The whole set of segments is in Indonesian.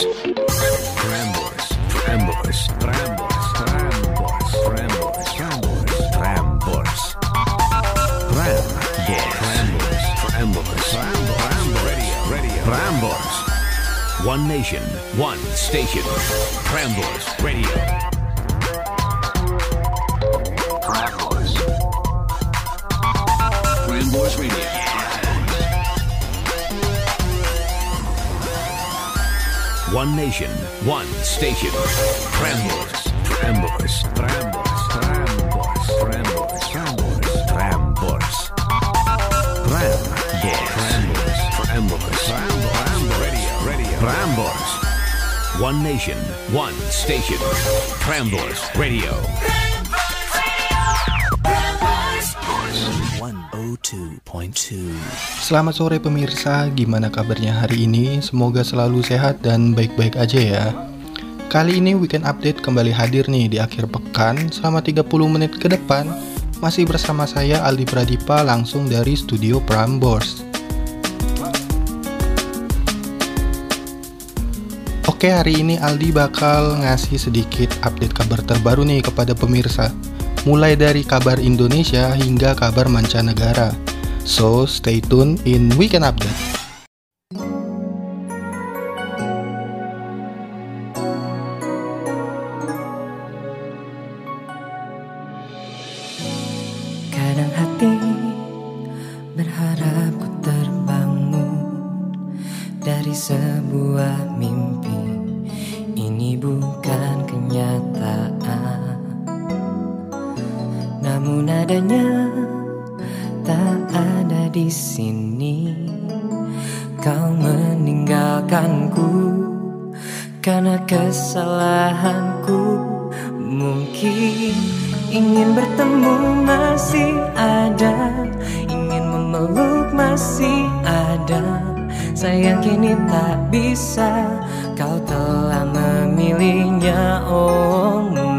Prambors, Prambors, Prambors, Prambors, Prambors, Prambors, Prambors. Prambors, Prambors, Prambors, Radio, Radio, Prambors. One nation, one station. Prambors Radio. Prambors. Prambors Radio. One nation, one station. Prambors, Prambors, Prambors, Prambors, Prambors, Prambors, Prambors. Prambors, Prambors, Prambors, Radio, Radio, Prambors. One nation, one station. Prambors Radio. 102.2 Selamat sore pemirsa, gimana kabarnya hari ini? Semoga selalu sehat dan baik-baik aja ya. Kali ini weekend update kembali hadir nih di akhir pekan selama 30 menit ke depan masih bersama saya Aldi Pradipa langsung dari studio Prambors. Oke, hari ini Aldi bakal ngasih sedikit update kabar terbaru nih kepada pemirsa. Mulai dari kabar Indonesia hingga kabar mancanegara. So, stay tune in Weekend Update. Tak ada di sini. Kau meninggalkanku karena kesalahanku. Mungkin ingin bertemu masih ada, ingin memeluk masih ada. Sayang kini tak bisa, kau telah memilihnya. Oh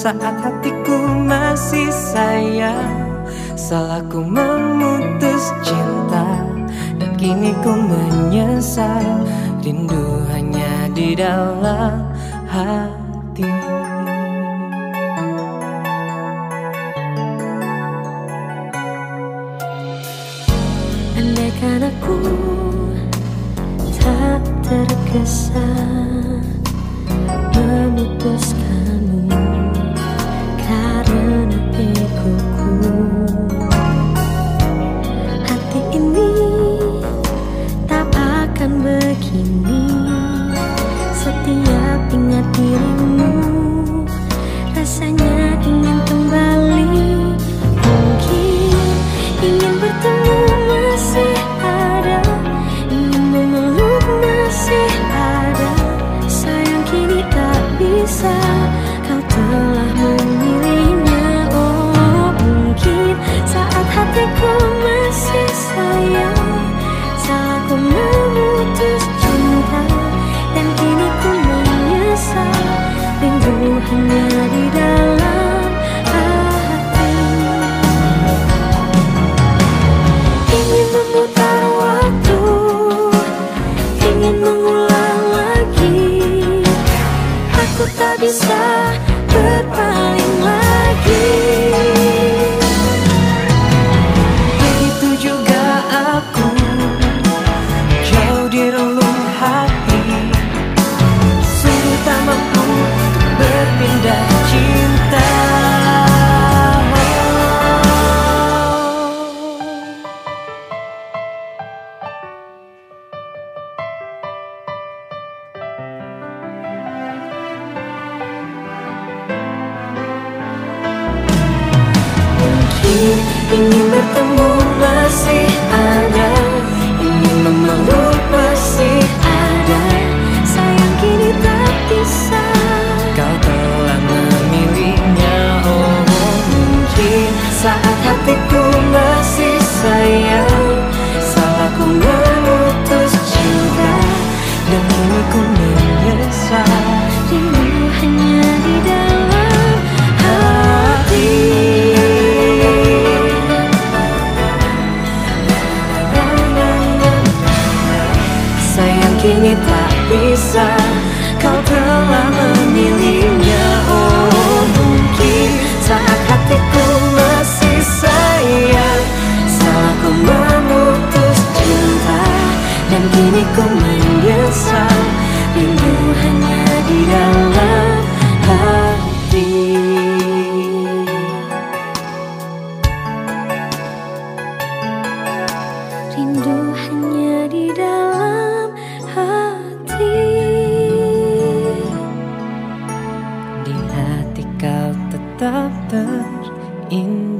saat hatiku masih sayang, salahku memutus cinta. Dan kini ku menyesal, rindu hanya di dalam hati. Andaikan aku tak tergesa memutuskanmu tak bisa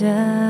wonder.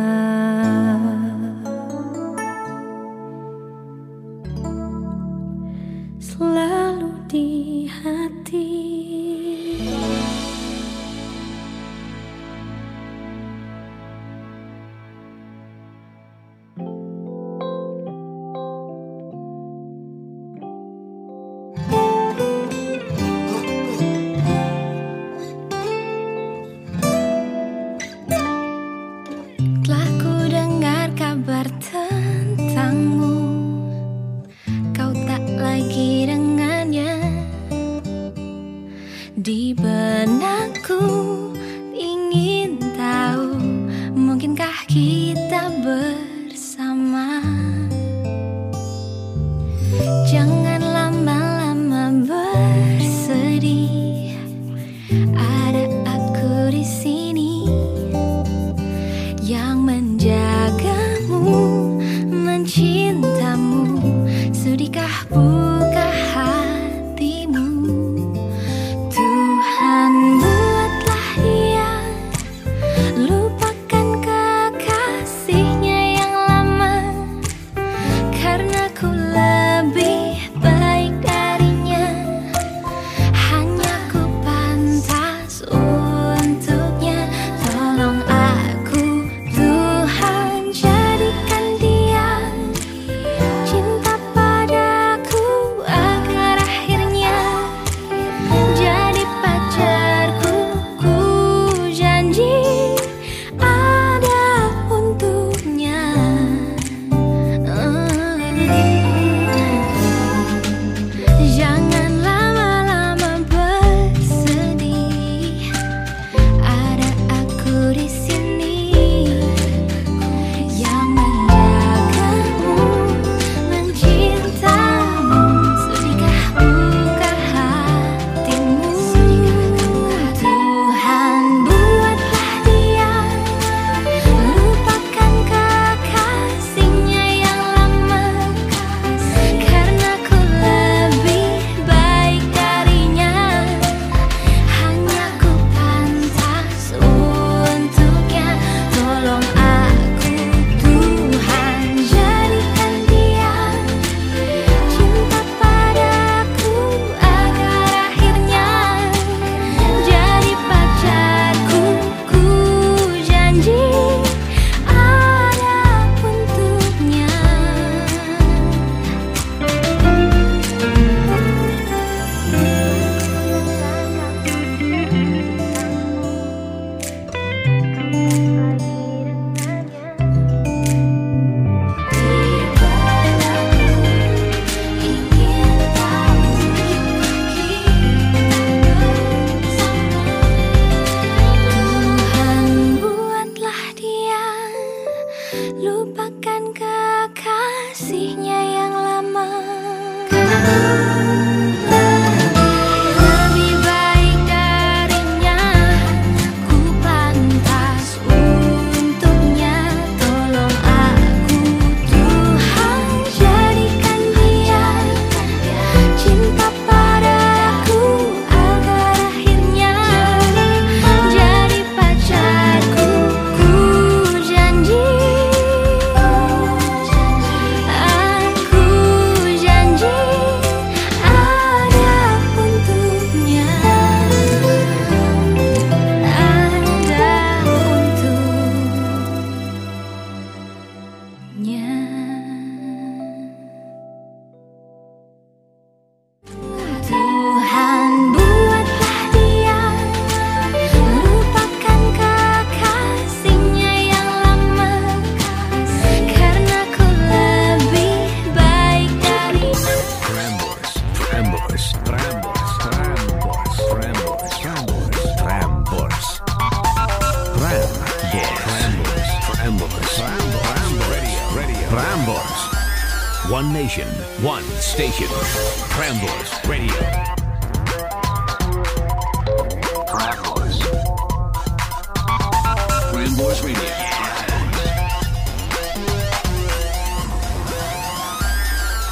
House Radio.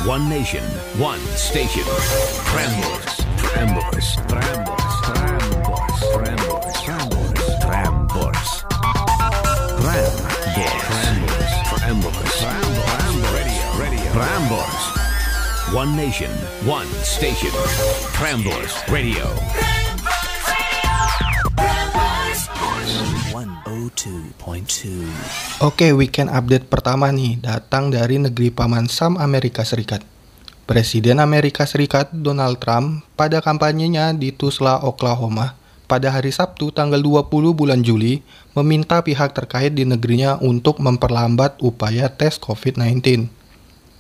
One nation, one station. Trambos, Trambos, Trambos, Trambos, Trambos, Trambos, Trambos. Trambos, Trambos, Trambos, Radio, Radio, One nation, one station. Trambos Radio. 102.2. Oke, weekend update pertama nih datang dari negeri paman Sam Amerika Serikat. Presiden Amerika Serikat Donald Trump pada kampanyenya di Tulsa, Oklahoma pada hari Sabtu tanggal 20 bulan Juli meminta pihak terkait di negerinya untuk memperlambat upaya tes COVID-19.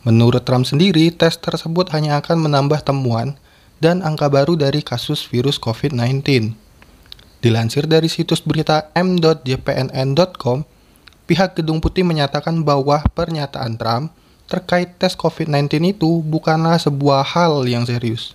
Menurut Trump sendiri, tes tersebut hanya akan menambah temuan dan angka baru dari kasus virus COVID-19. Dilansir dari situs berita m.jpnn.com, pihak Gedung Putih menyatakan bahwa pernyataan Trump terkait tes COVID-19 itu bukanlah sebuah hal yang serius.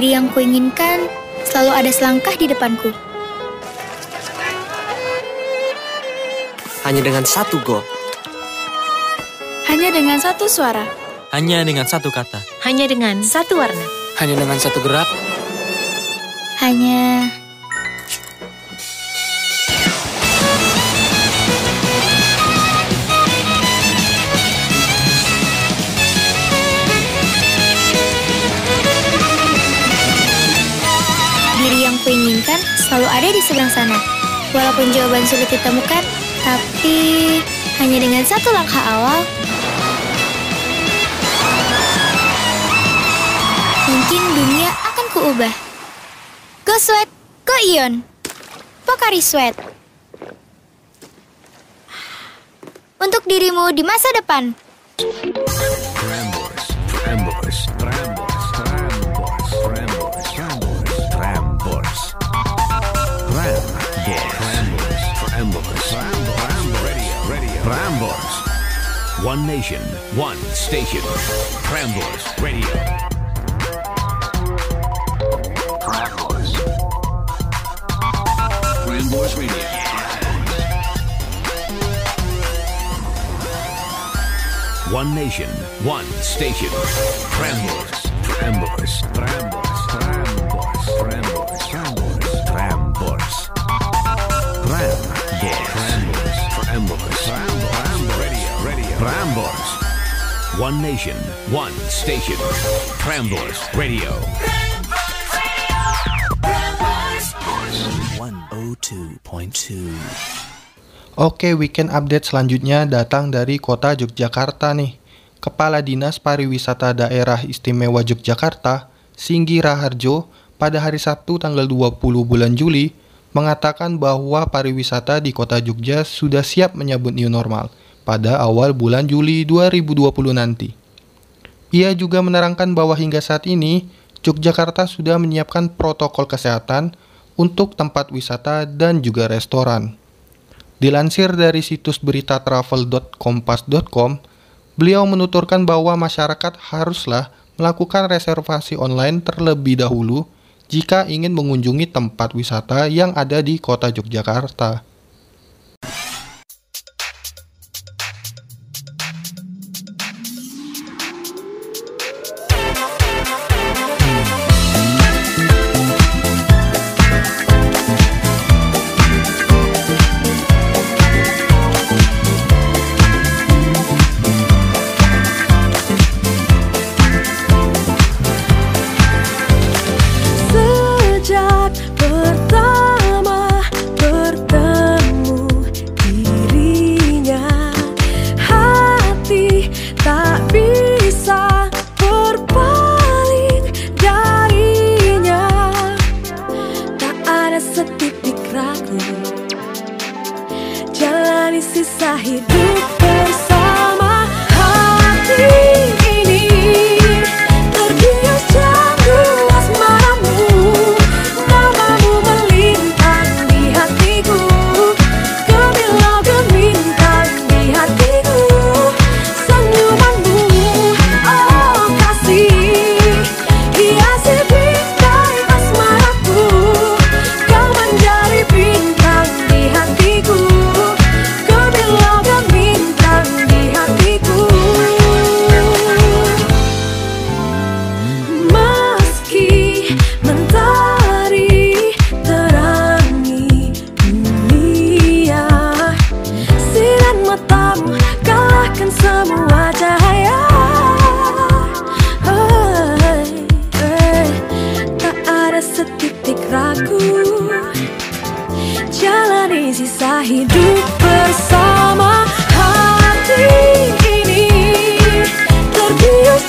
Diri yang kuinginkan selalu ada selangkah di depanku. Hanya dengan satu gol, Hanya dengan satu suara, Hanya dengan satu kata. Hanya dengan satu warna. hanya dengan satu gerak, Hanya di seberang sana. Walaupun jawaban sulit ditemukan, tapi hanya dengan satu langkah awal, mungkin dunia akan kuubah. Go Sweat, Go Ion, Pokari Sweat. Untuk dirimu di masa depan. One nation, one station. Prambors, radio. Prambors, radio. One nation, one station. Prambors, Prambors, Prambors, Prambors. One nation, one station. Prambors, radio. 102.2. Oke, weekend update selanjutnya datang dari kota Yogyakarta nih. Kepala Dinas Pariwisata Daerah Istimewa Yogyakarta, Singgi Raharjo, pada hari Sabtu tanggal 20 bulan Juli, mengatakan bahwa pariwisata di kota Jogja sudah siap menyambut new normal pada awal bulan Juli 2020 nanti. Ia juga menerangkan bahwa hingga saat ini, Yogyakarta sudah menyiapkan protokol kesehatan untuk tempat wisata dan juga restoran. Dilansir dari situs berita travel.kompas.com, beliau menuturkan bahwa masyarakat haruslah melakukan reservasi online terlebih dahulu jika ingin mengunjungi tempat wisata yang ada di kota Yogyakarta.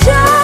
Just.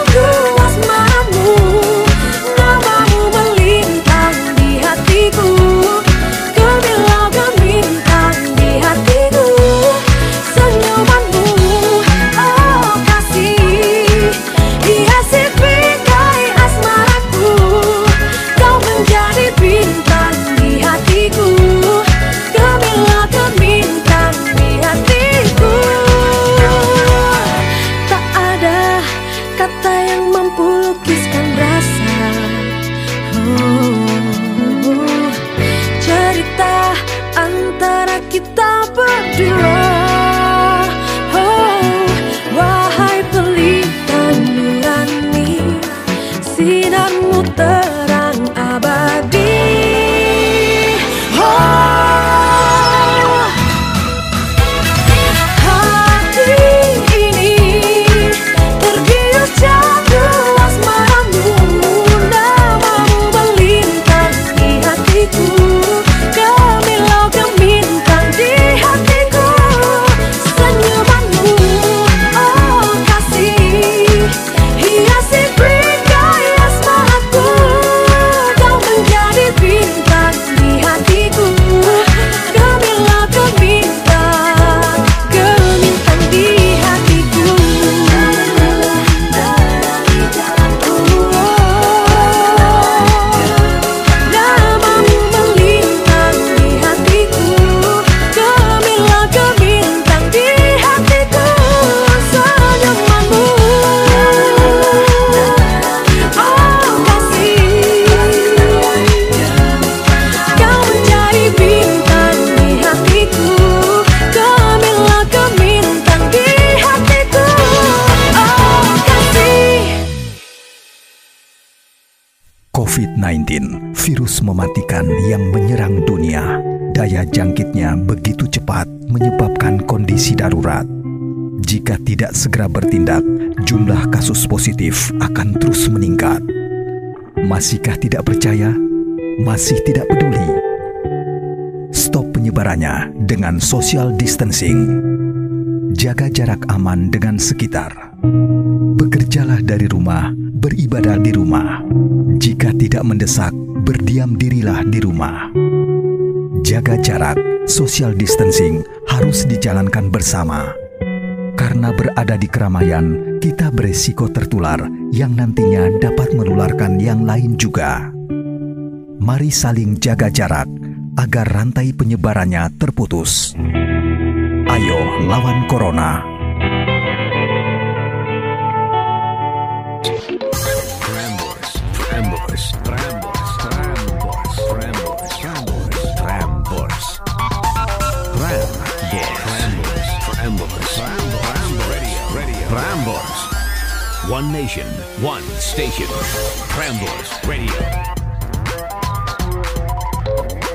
COVID-19, virus mematikan yang menyerang dunia. Daya jangkitnya begitu cepat menyebabkan kondisi darurat. Jika tidak segera bertindak, jumlah kasus positif akan terus meningkat. Masihkah tidak percaya? Masih tidak peduli? Stop penyebarannya dengan social distancing. Jaga jarak aman dengan sekitar. Bekerjalah dari rumah, beribadah di rumah. Jika tidak mendesak, berdiam dirilah di rumah. Jaga jarak, social distancing harus dijalankan bersama. Karena berada di keramaian, kita beresiko tertular yang nantinya dapat menularkan yang lain juga. Mari saling jaga jarak agar rantai penyebarannya terputus. Ayo lawan corona. One nation, one station. Trambors, Radio.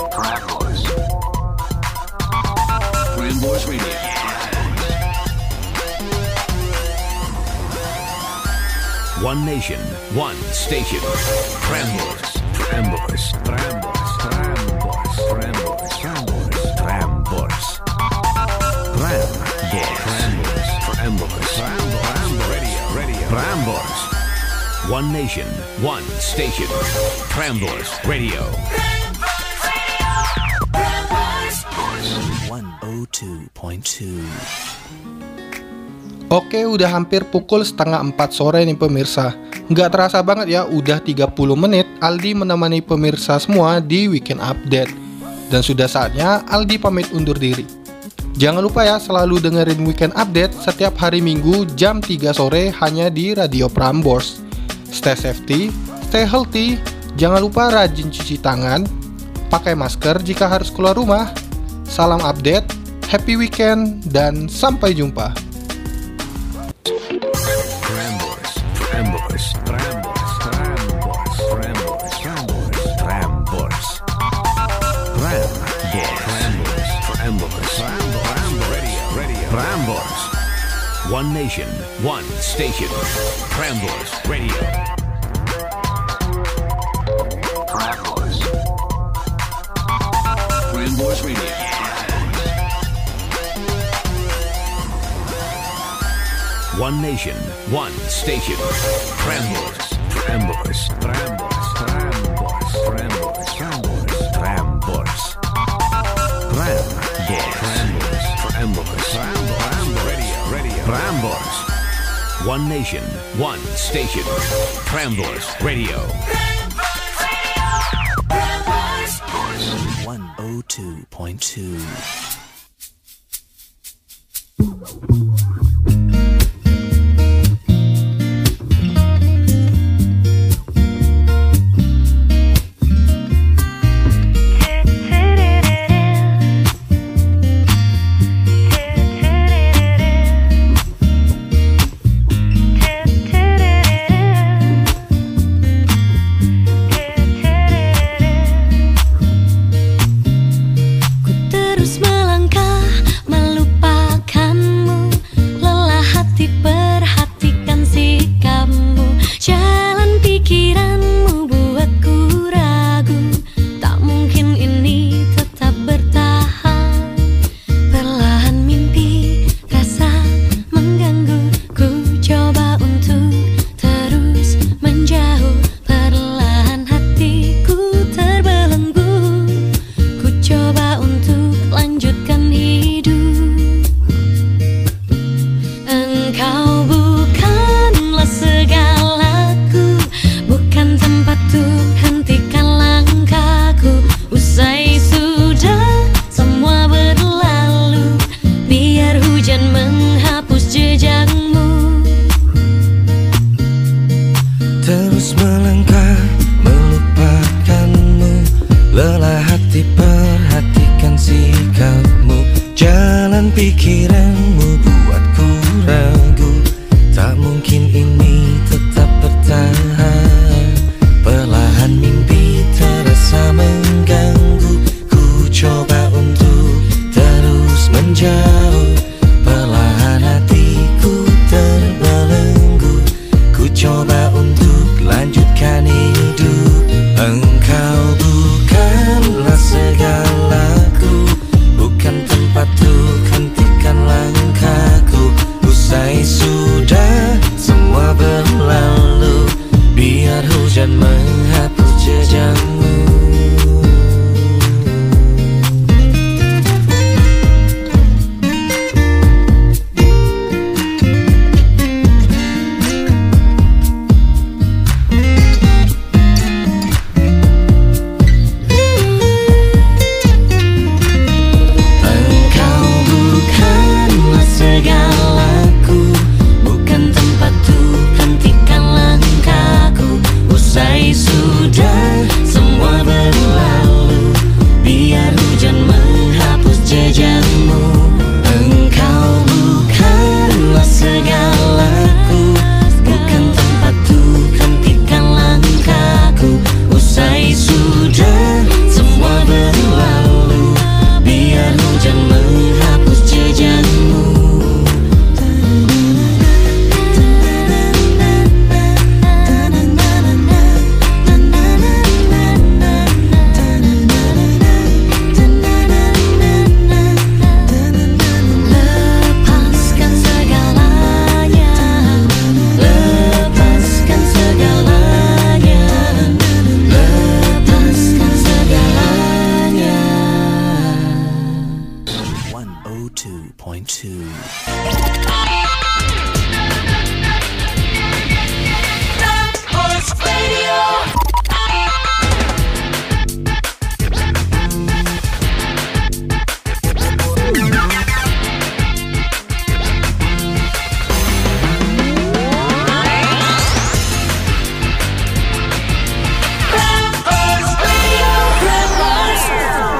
Trambors. Trambors Radio. One nation, one station. Trambors, Trambors, Trambors, Radio, Trambors. One nation, one station. Trambors Radio. 102.2. Oke, udah hampir pukul setengah empat sore nih pemirsa. Nggak terasa banget ya, udah 30 menit Aldi menemani pemirsa semua di Weekend Update. Dan sudah saatnya Aldi pamit undur diri. Jangan lupa ya selalu dengerin Weekend Update setiap hari Minggu jam 3 sore hanya di Radio Prambors. Stay safety, stay healthy, jangan lupa rajin cuci tangan, pakai masker jika harus keluar rumah. Salam update, happy weekend, dan sampai jumpa. Radio, Trambors. One nation, one station. Trambors Radio. Trambors. Trambors Radio. One nation, one station. Trambors, Trambors, Trambors, One nation, one station. Trambors Radio. 102.2.